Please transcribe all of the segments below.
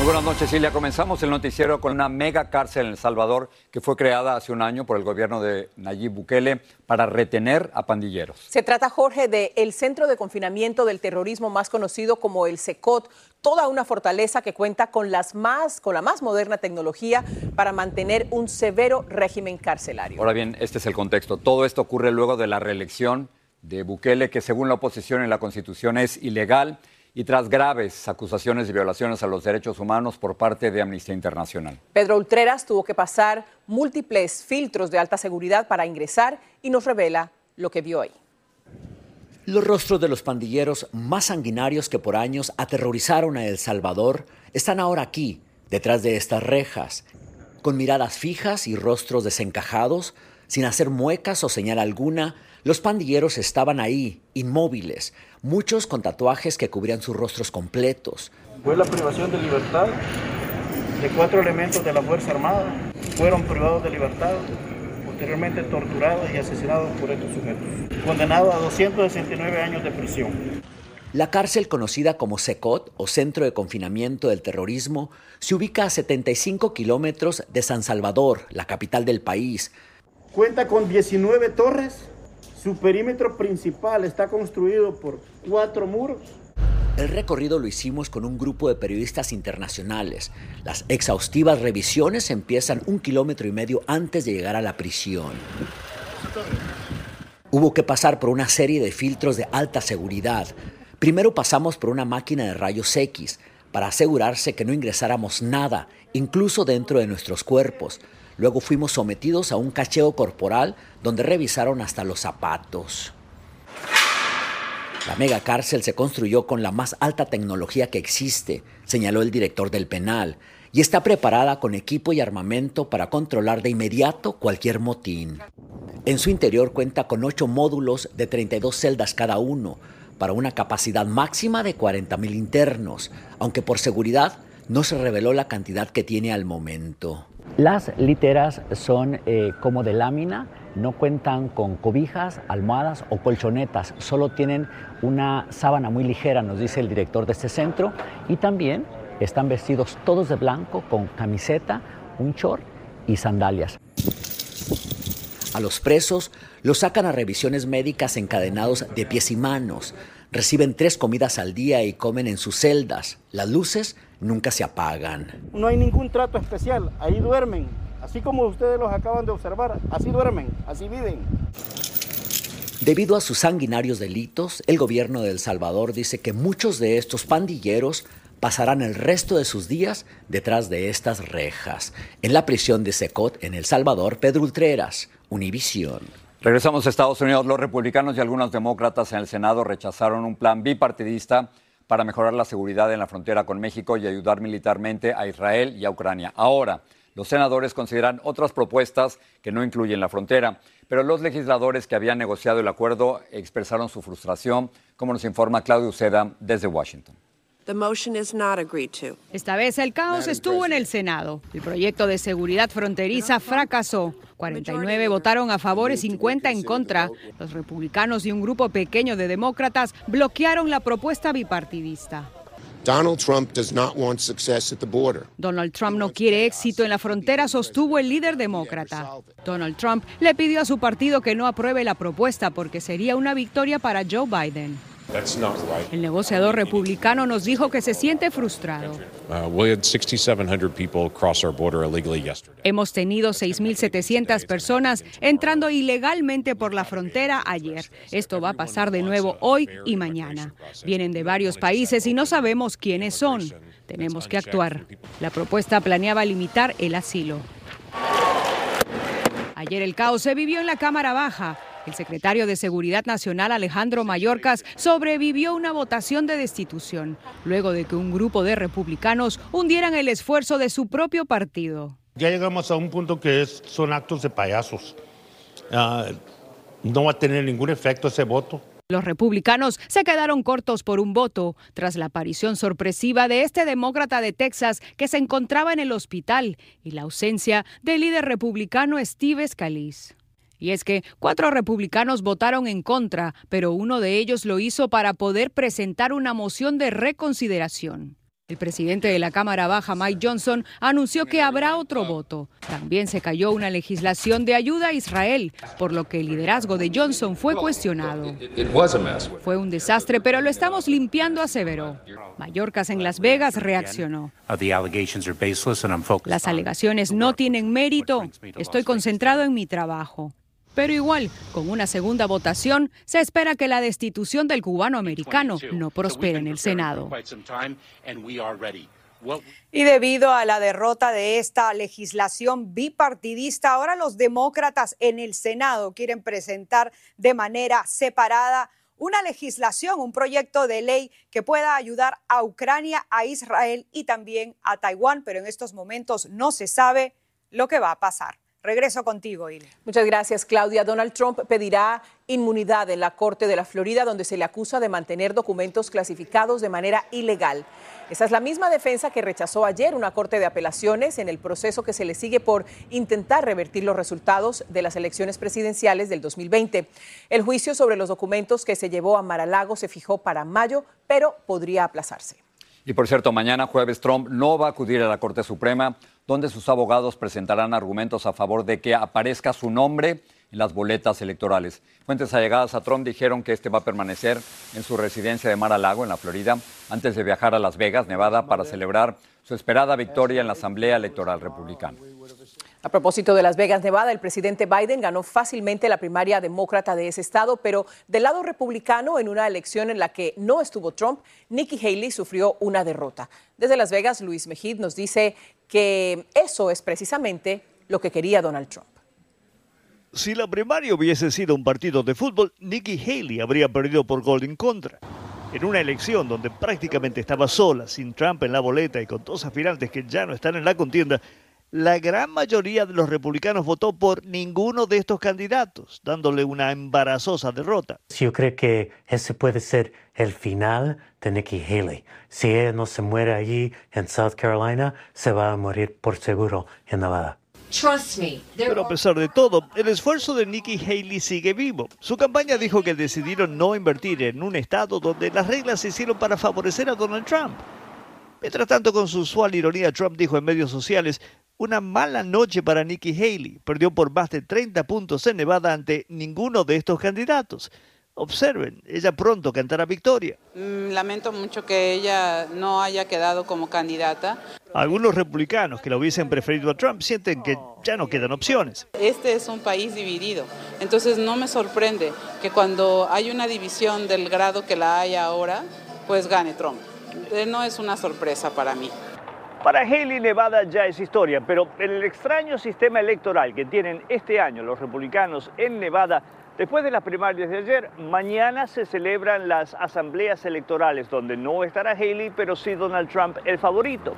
Muy buenas noches, Silvia. Comenzamos el noticiero con una mega cárcel en El Salvador que fue creada hace un año por el gobierno de Nayib Bukele para retener a pandilleros. Se trata, Jorge, de el centro de confinamiento del terrorismo más conocido como el SECOT, toda una fortaleza que cuenta con, las más, con la más moderna tecnología para mantener un severo régimen carcelario. Ahora bien, este es el contexto. Todo esto ocurre luego de la reelección de Bukele, que según la oposición en la Constitución es ilegal y tras graves acusaciones de violaciones a los derechos humanos por parte de Amnistía Internacional. Pedro Ultreras tuvo que pasar múltiples filtros de alta seguridad para ingresar y nos revela lo que vio ahí. Los rostros de los pandilleros más sanguinarios que por años aterrorizaron a El Salvador están ahora aquí, detrás de estas rejas, con miradas fijas y rostros desencajados, sin hacer muecas o señal alguna, los pandilleros estaban ahí, inmóviles, muchos con tatuajes que cubrían sus rostros completos. Fue la privación de libertad de cuatro elementos de la Fuerza Armada. Fueron privados de libertad, posteriormente torturados y asesinados por estos sujetos. Condenados a 269 años de prisión. La cárcel conocida como SECOT o Centro de Confinamiento del Terrorismo se ubica a 75 kilómetros de San Salvador, la capital del país. Cuenta con 19 torres su perímetro principal está construido por cuatro muros. El recorrido lo hicimos con un grupo de periodistas internacionales. Las exhaustivas revisiones empiezan un kilómetro y medio antes de llegar a la prisión. Hubo que pasar por una serie de filtros de alta seguridad. Primero pasamos por una máquina de rayos X para asegurarse que no ingresáramos nada, incluso dentro de nuestros cuerpos. Luego fuimos sometidos a un cacheo corporal donde revisaron hasta los zapatos. La mega cárcel se construyó con la más alta tecnología que existe, señaló el director del penal, y está preparada con equipo y armamento para controlar de inmediato cualquier motín. En su interior cuenta con ocho módulos de 32 celdas cada uno, para una capacidad máxima de 40.000 internos, aunque por seguridad no se reveló la cantidad que tiene al momento. Las literas son eh, como de lámina, no cuentan con cobijas, almohadas o colchonetas, solo tienen una sábana muy ligera, nos dice el director de este centro, y también están vestidos todos de blanco con camiseta, un short y sandalias. A los presos los sacan a revisiones médicas encadenados de pies y manos. Reciben tres comidas al día y comen en sus celdas. Las luces nunca se apagan. No hay ningún trato especial, ahí duermen. Así como ustedes los acaban de observar, así duermen, así viven. Debido a sus sanguinarios delitos, el gobierno de El Salvador dice que muchos de estos pandilleros pasarán el resto de sus días detrás de estas rejas. En la prisión de Secot, en El Salvador, Pedro Ultreras, Univisión. Regresamos a Estados Unidos. Los republicanos y algunos demócratas en el Senado rechazaron un plan bipartidista para mejorar la seguridad en la frontera con México y ayudar militarmente a Israel y a Ucrania. Ahora, los senadores consideran otras propuestas que no incluyen la frontera, pero los legisladores que habían negociado el acuerdo expresaron su frustración, como nos informa Claudio Uceda desde Washington. Esta vez el caos estuvo en el Senado. El proyecto de seguridad fronteriza fracasó. 49 votaron a favor y 50 en contra. Los republicanos y un grupo pequeño de demócratas bloquearon la propuesta bipartidista. Donald Trump does not want success at the border. Donald Trump no quiere éxito en la frontera, sostuvo el líder demócrata. Donald Trump le pidió a su partido que no apruebe la propuesta porque sería una victoria para Joe Biden. El negociador republicano nos dijo que se siente frustrado. Hemos tenido 6.700 personas entrando ilegalmente por la frontera ayer. Esto va a pasar de nuevo hoy y mañana. Vienen de varios países y no sabemos quiénes son. Tenemos que actuar. La propuesta planeaba limitar el asilo. Ayer el caos se vivió en la Cámara Baja. El secretario de Seguridad Nacional Alejandro Mayorkas sobrevivió una votación de destitución, luego de que un grupo de republicanos hundieran el esfuerzo de su propio partido. Ya llegamos a un punto que es, son actos de payasos. Ah, no va a tener ningún efecto ese voto. Los republicanos se quedaron cortos por un voto tras la aparición sorpresiva de este demócrata de Texas que se encontraba en el hospital y la ausencia del líder republicano Steve Scalise. Y es que cuatro republicanos votaron en contra, pero uno de ellos lo hizo para poder presentar una moción de reconsideración. El presidente de la Cámara Baja, Mike Johnson, anunció que habrá otro voto. También se cayó una legislación de ayuda a Israel, por lo que el liderazgo de Johnson fue cuestionado. Fue un desastre, pero lo estamos limpiando, aseveró. Mallorcas en Las Vegas reaccionó. Las alegaciones no tienen mérito. Estoy concentrado en mi trabajo. Pero igual, con una segunda votación, se espera que la destitución del cubano americano no prospere en el Senado. Y debido a la derrota de esta legislación bipartidista, ahora los demócratas en el Senado quieren presentar de manera separada una legislación, un proyecto de ley que pueda ayudar a Ucrania, a Israel y también a Taiwán, pero en estos momentos no se sabe lo que va a pasar. Regreso contigo, Il. Muchas gracias, Claudia. Donald Trump pedirá inmunidad en la Corte de la Florida, donde se le acusa de mantener documentos clasificados de manera ilegal. Esa es la misma defensa que rechazó ayer una Corte de Apelaciones en el proceso que se le sigue por intentar revertir los resultados de las elecciones presidenciales del 2020. El juicio sobre los documentos que se llevó a Maralago se fijó para mayo, pero podría aplazarse. Y por cierto, mañana jueves Trump no va a acudir a la Corte Suprema donde sus abogados presentarán argumentos a favor de que aparezca su nombre en las boletas electorales. Fuentes allegadas a Trump dijeron que este va a permanecer en su residencia de Mar a Lago, en la Florida, antes de viajar a Las Vegas, Nevada, para celebrar su esperada victoria en la Asamblea Electoral Republicana. A propósito de Las Vegas, Nevada, el presidente Biden ganó fácilmente la primaria demócrata de ese estado, pero del lado republicano, en una elección en la que no estuvo Trump, Nikki Haley sufrió una derrota. Desde Las Vegas, Luis Mejid nos dice que eso es precisamente lo que quería Donald Trump. Si la primaria hubiese sido un partido de fútbol, Nikki Haley habría perdido por gol en contra. En una elección donde prácticamente estaba sola, sin Trump en la boleta y con dos aspirantes que ya no están en la contienda, la gran mayoría de los republicanos votó por ninguno de estos candidatos, dándole una embarazosa derrota. Yo creo que ese puede ser el final de Nikki Haley. Si ella no se muere allí en South Carolina, se va a morir por seguro en Nevada. Pero a pesar de todo, el esfuerzo de Nikki Haley sigue vivo. Su campaña dijo que decidieron no invertir en un estado donde las reglas se hicieron para favorecer a Donald Trump. Mientras tanto, con su usual ironía, Trump dijo en medios sociales, una mala noche para Nikki Haley. Perdió por más de 30 puntos en Nevada ante ninguno de estos candidatos. Observen, ella pronto cantará victoria. Mm, lamento mucho que ella no haya quedado como candidata. Algunos republicanos que la hubiesen preferido a Trump sienten que ya no quedan opciones. Este es un país dividido, entonces no me sorprende que cuando hay una división del grado que la hay ahora, pues gane Trump. Eh, no es una sorpresa para mí. Para Haley, Nevada ya es historia, pero el extraño sistema electoral que tienen este año los republicanos en Nevada, después de las primarias de ayer, mañana se celebran las asambleas electorales, donde no estará Haley, pero sí Donald Trump el favorito.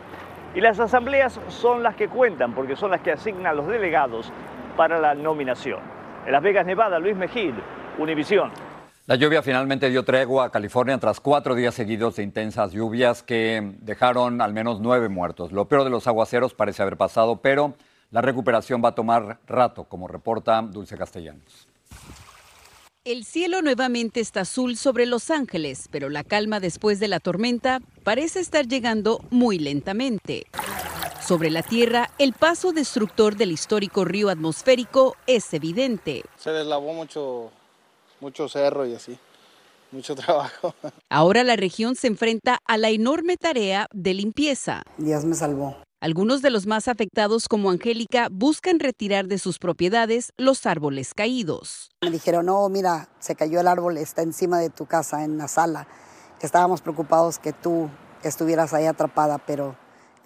Y las asambleas son las que cuentan, porque son las que asignan los delegados para la nominación. En Las Vegas, Nevada, Luis Mejid, Univisión. La lluvia finalmente dio tregua a California tras cuatro días seguidos de intensas lluvias que dejaron al menos nueve muertos. Lo peor de los aguaceros parece haber pasado, pero la recuperación va a tomar rato, como reporta Dulce Castellanos. El cielo nuevamente está azul sobre Los Ángeles, pero la calma después de la tormenta parece estar llegando muy lentamente. Sobre la Tierra, el paso destructor del histórico río atmosférico es evidente. Se deslavó mucho, mucho cerro y así, mucho trabajo. Ahora la región se enfrenta a la enorme tarea de limpieza. Dios me salvó. Algunos de los más afectados, como Angélica, buscan retirar de sus propiedades los árboles caídos. Me dijeron, no, mira, se cayó el árbol, está encima de tu casa, en la sala. Estábamos preocupados que tú estuvieras ahí atrapada, pero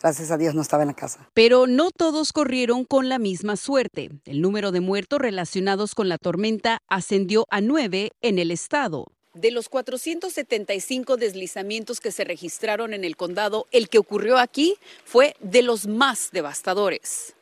gracias a Dios no estaba en la casa. Pero no todos corrieron con la misma suerte. El número de muertos relacionados con la tormenta ascendió a nueve en el estado. De los 475 deslizamientos que se registraron en el condado, el que ocurrió aquí fue de los más devastadores.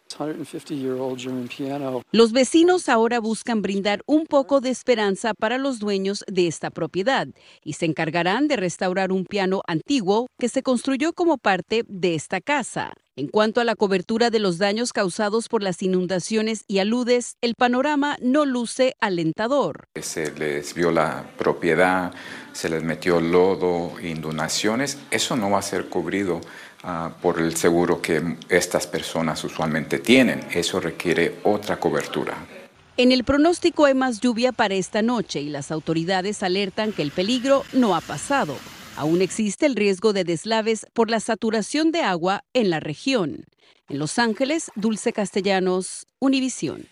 Los vecinos ahora buscan brindar un poco de esperanza para los dueños de esta propiedad y se encargarán de restaurar un piano antiguo que se construyó como parte de esta casa. En cuanto a la cobertura de los daños causados por las inundaciones y aludes, el panorama no luce alentador. Se les vio la propiedad, se les metió lodo, inundaciones. Eso no va a ser cubrido uh, por el seguro que estas personas usualmente tienen. Eso requiere otra cobertura. En el pronóstico hay más lluvia para esta noche y las autoridades alertan que el peligro no ha pasado. Aún existe el riesgo de deslaves por la saturación de agua en la región. En Los Ángeles, Dulce Castellanos, Univisión.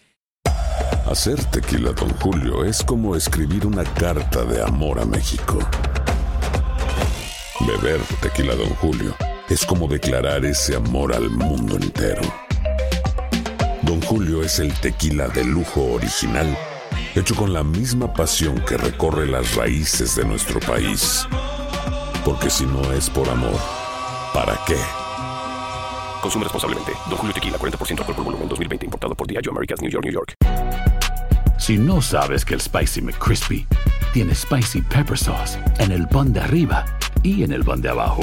Hacer tequila, don Julio, es como escribir una carta de amor a México. Beber tequila, don Julio, es como declarar ese amor al mundo entero. Don Julio es el tequila de lujo original, hecho con la misma pasión que recorre las raíces de nuestro país porque si no es por amor, ¿para qué? Consume responsablemente. Don Julio Tequila, 40% alcohol por volumen, 2020. Importado por Diageo Americas, New York, New York. Si no sabes que el Spicy McCrispy tiene Spicy Pepper Sauce en el pan de arriba y en el pan de abajo,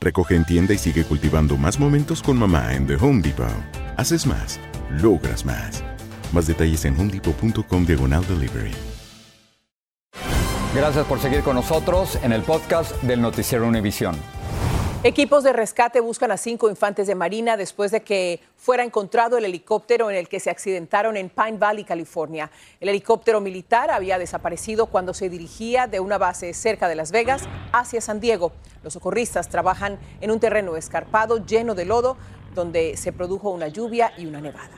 Recoge en tienda y sigue cultivando más momentos con mamá en The Home Depot. Haces más, logras más. Más detalles en homedepot.com diagonal delivery. Gracias por seguir con nosotros en el podcast del Noticiero Univisión. Equipos de rescate buscan a cinco infantes de Marina después de que fuera encontrado el helicóptero en el que se accidentaron en Pine Valley, California. El helicóptero militar había desaparecido cuando se dirigía de una base cerca de Las Vegas hacia San Diego. Los socorristas trabajan en un terreno escarpado lleno de lodo donde se produjo una lluvia y una nevada.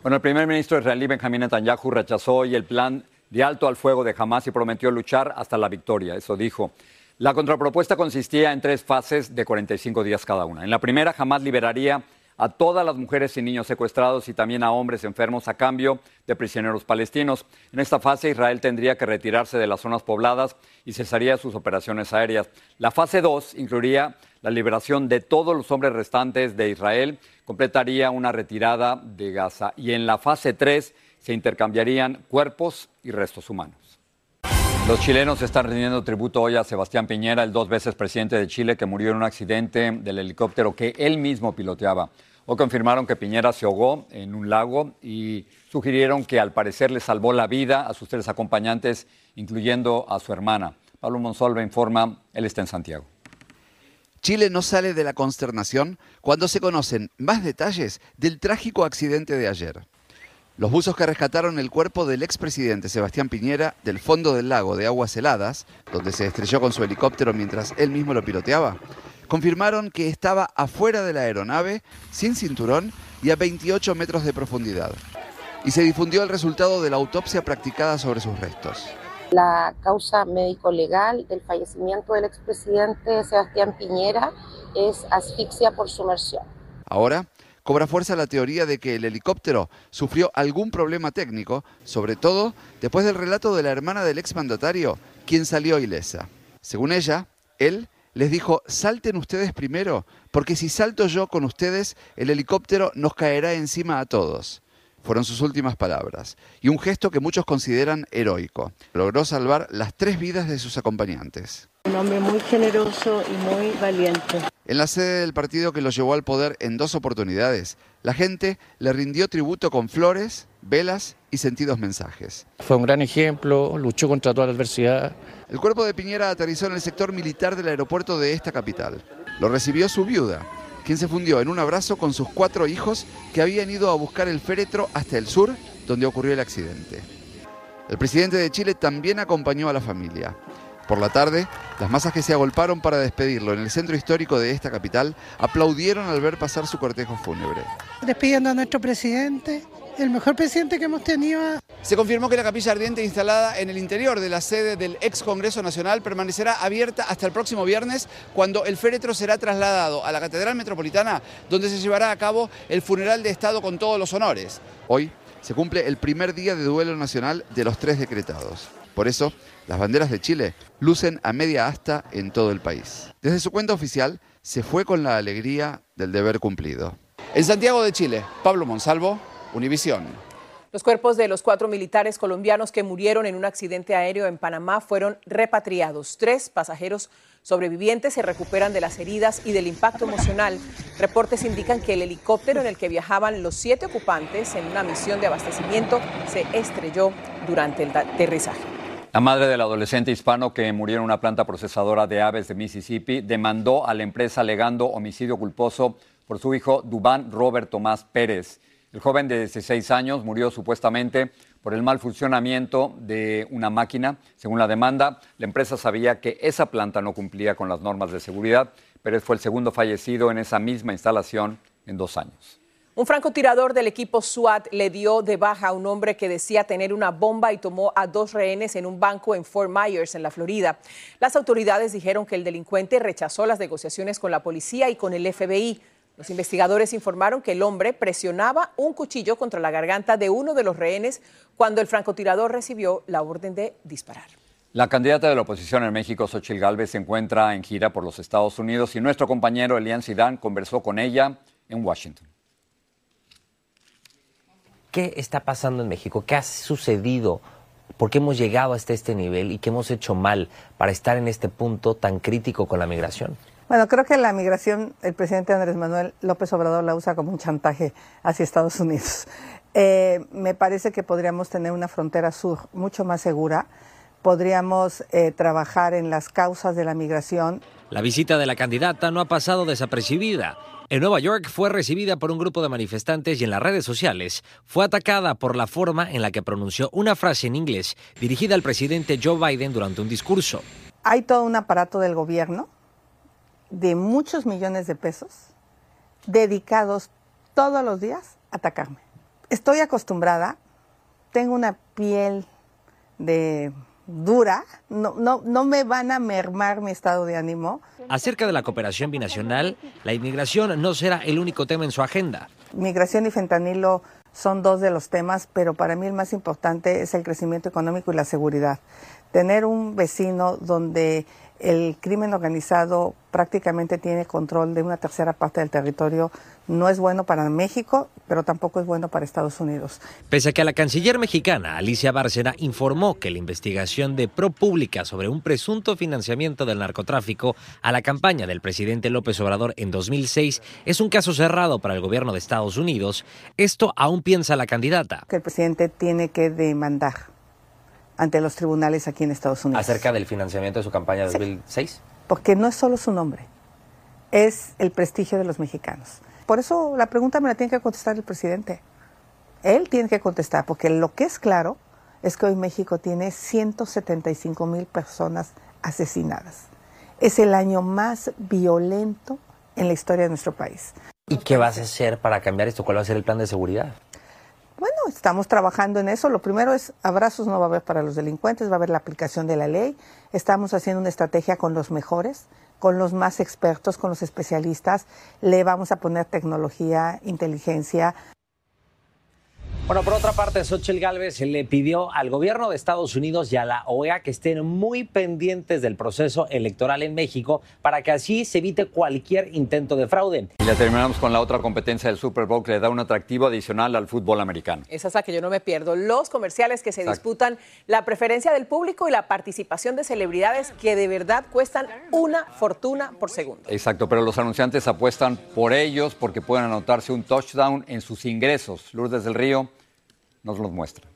Bueno, el primer ministro israelí Benjamín Netanyahu rechazó hoy el plan de alto al fuego de Hamas y prometió luchar hasta la victoria. Eso dijo. La contrapropuesta consistía en tres fases de 45 días cada una. En la primera, Hamas liberaría a todas las mujeres y niños secuestrados y también a hombres enfermos a cambio de prisioneros palestinos. En esta fase, Israel tendría que retirarse de las zonas pobladas y cesaría sus operaciones aéreas. La fase 2 incluiría la liberación de todos los hombres restantes de Israel, completaría una retirada de Gaza. Y en la fase 3 se intercambiarían cuerpos y restos humanos. Los chilenos están rindiendo tributo hoy a Sebastián Piñera, el dos veces presidente de Chile que murió en un accidente del helicóptero que él mismo piloteaba. Hoy confirmaron que Piñera se ahogó en un lago y sugirieron que al parecer le salvó la vida a sus tres acompañantes, incluyendo a su hermana. Pablo Monsalve informa, él está en Santiago. Chile no sale de la consternación cuando se conocen más detalles del trágico accidente de ayer. Los buzos que rescataron el cuerpo del expresidente Sebastián Piñera del fondo del lago de aguas heladas, donde se estrelló con su helicóptero mientras él mismo lo piloteaba, confirmaron que estaba afuera de la aeronave, sin cinturón y a 28 metros de profundidad. Y se difundió el resultado de la autopsia practicada sobre sus restos. La causa médico-legal del fallecimiento del expresidente Sebastián Piñera es asfixia por sumersión. Ahora, cobra fuerza la teoría de que el helicóptero sufrió algún problema técnico, sobre todo después del relato de la hermana del exmandatario, quien salió ilesa. Según ella, él les dijo, salten ustedes primero, porque si salto yo con ustedes, el helicóptero nos caerá encima a todos. Fueron sus últimas palabras, y un gesto que muchos consideran heroico. Logró salvar las tres vidas de sus acompañantes. Un hombre muy generoso y muy valiente. En la sede del partido que lo llevó al poder en dos oportunidades, la gente le rindió tributo con flores, velas y sentidos mensajes. Fue un gran ejemplo, luchó contra toda la adversidad. El cuerpo de Piñera aterrizó en el sector militar del aeropuerto de esta capital. Lo recibió su viuda, quien se fundió en un abrazo con sus cuatro hijos que habían ido a buscar el féretro hasta el sur, donde ocurrió el accidente. El presidente de Chile también acompañó a la familia. Por la tarde, las masas que se agolparon para despedirlo en el centro histórico de esta capital aplaudieron al ver pasar su cortejo fúnebre. Despidiendo a nuestro presidente, el mejor presidente que hemos tenido. Se confirmó que la capilla ardiente instalada en el interior de la sede del ex Congreso Nacional permanecerá abierta hasta el próximo viernes, cuando el féretro será trasladado a la Catedral Metropolitana, donde se llevará a cabo el funeral de Estado con todos los honores. Hoy se cumple el primer día de duelo nacional de los tres decretados. Por eso, las banderas de Chile lucen a media asta en todo el país. Desde su cuenta oficial, se fue con la alegría del deber cumplido. En Santiago de Chile, Pablo Monsalvo, Univisión. Los cuerpos de los cuatro militares colombianos que murieron en un accidente aéreo en Panamá fueron repatriados. Tres pasajeros sobrevivientes se recuperan de las heridas y del impacto emocional. Reportes indican que el helicóptero en el que viajaban los siete ocupantes en una misión de abastecimiento se estrelló durante el aterrizaje. La madre del adolescente hispano que murió en una planta procesadora de aves de Mississippi demandó a la empresa alegando homicidio culposo por su hijo Dubán Robert Tomás Pérez. El joven de 16 años murió supuestamente por el mal funcionamiento de una máquina. Según la demanda, la empresa sabía que esa planta no cumplía con las normas de seguridad. Pérez fue el segundo fallecido en esa misma instalación en dos años. Un francotirador del equipo SWAT le dio de baja a un hombre que decía tener una bomba y tomó a dos rehenes en un banco en Fort Myers, en la Florida. Las autoridades dijeron que el delincuente rechazó las negociaciones con la policía y con el FBI. Los investigadores informaron que el hombre presionaba un cuchillo contra la garganta de uno de los rehenes cuando el francotirador recibió la orden de disparar. La candidata de la oposición en México, Xochitl Gálvez, se encuentra en gira por los Estados Unidos y nuestro compañero Elian Sidán conversó con ella en Washington. ¿Qué está pasando en México? ¿Qué ha sucedido? ¿Por qué hemos llegado hasta este nivel y qué hemos hecho mal para estar en este punto tan crítico con la migración? Bueno, creo que la migración, el presidente Andrés Manuel López Obrador la usa como un chantaje hacia Estados Unidos. Eh, me parece que podríamos tener una frontera sur mucho más segura, podríamos eh, trabajar en las causas de la migración. La visita de la candidata no ha pasado desapercibida. En Nueva York fue recibida por un grupo de manifestantes y en las redes sociales fue atacada por la forma en la que pronunció una frase en inglés dirigida al presidente Joe Biden durante un discurso. Hay todo un aparato del gobierno de muchos millones de pesos dedicados todos los días a atacarme. Estoy acostumbrada, tengo una piel de dura, no, no, no me van a mermar mi estado de ánimo. Acerca de la cooperación binacional, la inmigración no será el único tema en su agenda. Migración y fentanilo son dos de los temas, pero para mí el más importante es el crecimiento económico y la seguridad. Tener un vecino donde el crimen organizado prácticamente tiene control de una tercera parte del territorio. No es bueno para México, pero tampoco es bueno para Estados Unidos. Pese a que la canciller mexicana Alicia Bárcena informó que la investigación de ProPública sobre un presunto financiamiento del narcotráfico a la campaña del presidente López Obrador en 2006 es un caso cerrado para el gobierno de Estados Unidos, esto aún piensa la candidata. Que el presidente tiene que demandar ante los tribunales aquí en Estados Unidos. ¿Acerca del financiamiento de su campaña de 2006? Porque no es solo su nombre, es el prestigio de los mexicanos. Por eso la pregunta me la tiene que contestar el presidente. Él tiene que contestar, porque lo que es claro es que hoy México tiene 175 mil personas asesinadas. Es el año más violento en la historia de nuestro país. ¿Y qué vas a hacer para cambiar esto? ¿Cuál va a ser el plan de seguridad? Bueno, estamos trabajando en eso. Lo primero es abrazos no va a haber para los delincuentes, va a haber la aplicación de la ley. Estamos haciendo una estrategia con los mejores, con los más expertos, con los especialistas. Le vamos a poner tecnología, inteligencia. Bueno, por otra parte, Xochitl Gálvez le pidió al gobierno de Estados Unidos y a la OEA que estén muy pendientes del proceso electoral en México para que así se evite cualquier intento de fraude. Y ya terminamos con la otra competencia del Super Bowl que le da un atractivo adicional al fútbol americano. Esa es la que yo no me pierdo. Los comerciales que se disputan, la preferencia del público y la participación de celebridades que de verdad cuestan una fortuna por segundo. Exacto, pero los anunciantes apuestan por ellos porque pueden anotarse un touchdown en sus ingresos. Lourdes del Río nos los muestra.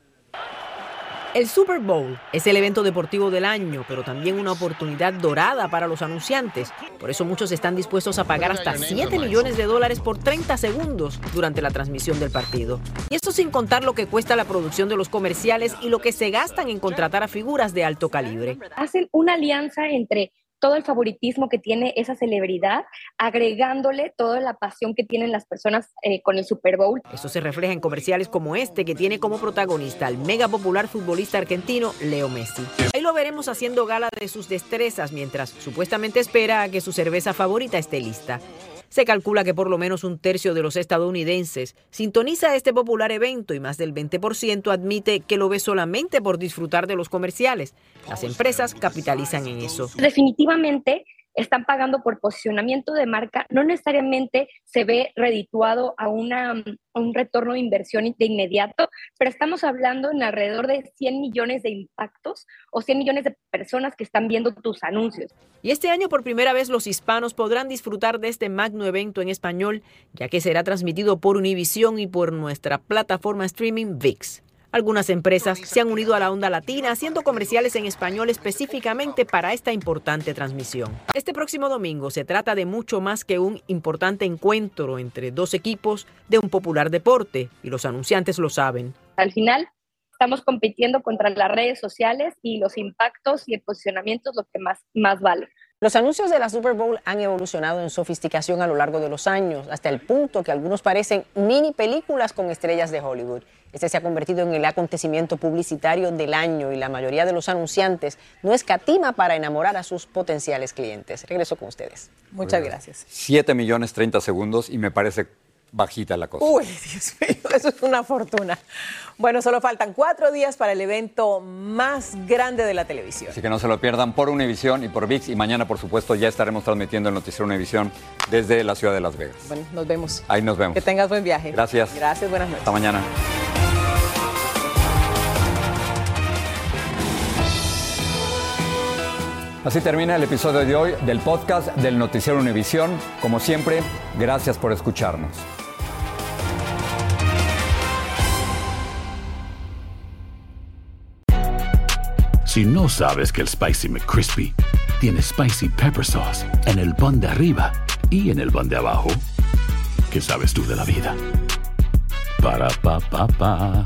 El Super Bowl es el evento deportivo del año, pero también una oportunidad dorada para los anunciantes. Por eso muchos están dispuestos a pagar hasta 7 millones de dólares por 30 segundos durante la transmisión del partido. Y esto sin contar lo que cuesta la producción de los comerciales y lo que se gastan en contratar a figuras de alto calibre. Hacen una alianza entre todo el favoritismo que tiene esa celebridad, agregándole toda la pasión que tienen las personas eh, con el Super Bowl. Eso se refleja en comerciales como este que tiene como protagonista al mega popular futbolista argentino Leo Messi. Ahí lo veremos haciendo gala de sus destrezas mientras supuestamente espera a que su cerveza favorita esté lista. Se calcula que por lo menos un tercio de los estadounidenses sintoniza este popular evento y más del 20% admite que lo ve solamente por disfrutar de los comerciales. Las empresas capitalizan en eso. Definitivamente están pagando por posicionamiento de marca, no necesariamente se ve redituado a, un retorno de inversión de inmediato, pero estamos hablando en alrededor de 100 millones de impactos o 100 millones de personas que están viendo tus anuncios. Y este año por primera vez los hispanos podrán disfrutar de este magno evento en español, ya que será transmitido por Univision y por nuestra plataforma streaming VIX. Algunas empresas se han unido a la onda latina haciendo comerciales en español específicamente para esta importante transmisión. Este próximo domingo se trata de mucho más que un importante encuentro entre dos equipos de un popular deporte y los anunciantes lo saben. Al final, estamos compitiendo contra las redes sociales y los impactos y el posicionamiento es lo que más, más vale. Los anuncios de la Super Bowl han evolucionado en sofisticación a lo largo de los años, hasta el punto que algunos parecen mini películas con estrellas de Hollywood. Este se ha convertido en el acontecimiento publicitario del año y la mayoría de los anunciantes no escatima para enamorar a sus potenciales clientes. Regreso con ustedes. Muchas gracias. 7 millones 30 segundos y me parece bajita la cosa. Uy, Dios mío, eso es una fortuna. Bueno, solo faltan cuatro días para el evento más grande de la televisión. Así que no se lo pierdan por Univisión y por VIX. Y mañana, por supuesto, ya estaremos transmitiendo el noticiero Univisión desde la ciudad de Las Vegas. Bueno, nos vemos. Ahí nos vemos. Que tengas buen viaje. Gracias. Gracias, buenas noches. Hasta mañana. Así termina el episodio de hoy del podcast del Noticiero Univisión. Como siempre, gracias por escucharnos. Si no sabes que el Spicy McCrispy tiene Spicy Pepper Sauce en el pan de arriba y en el pan de abajo, ¿qué sabes tú de la vida? Para, pa, pa, pa.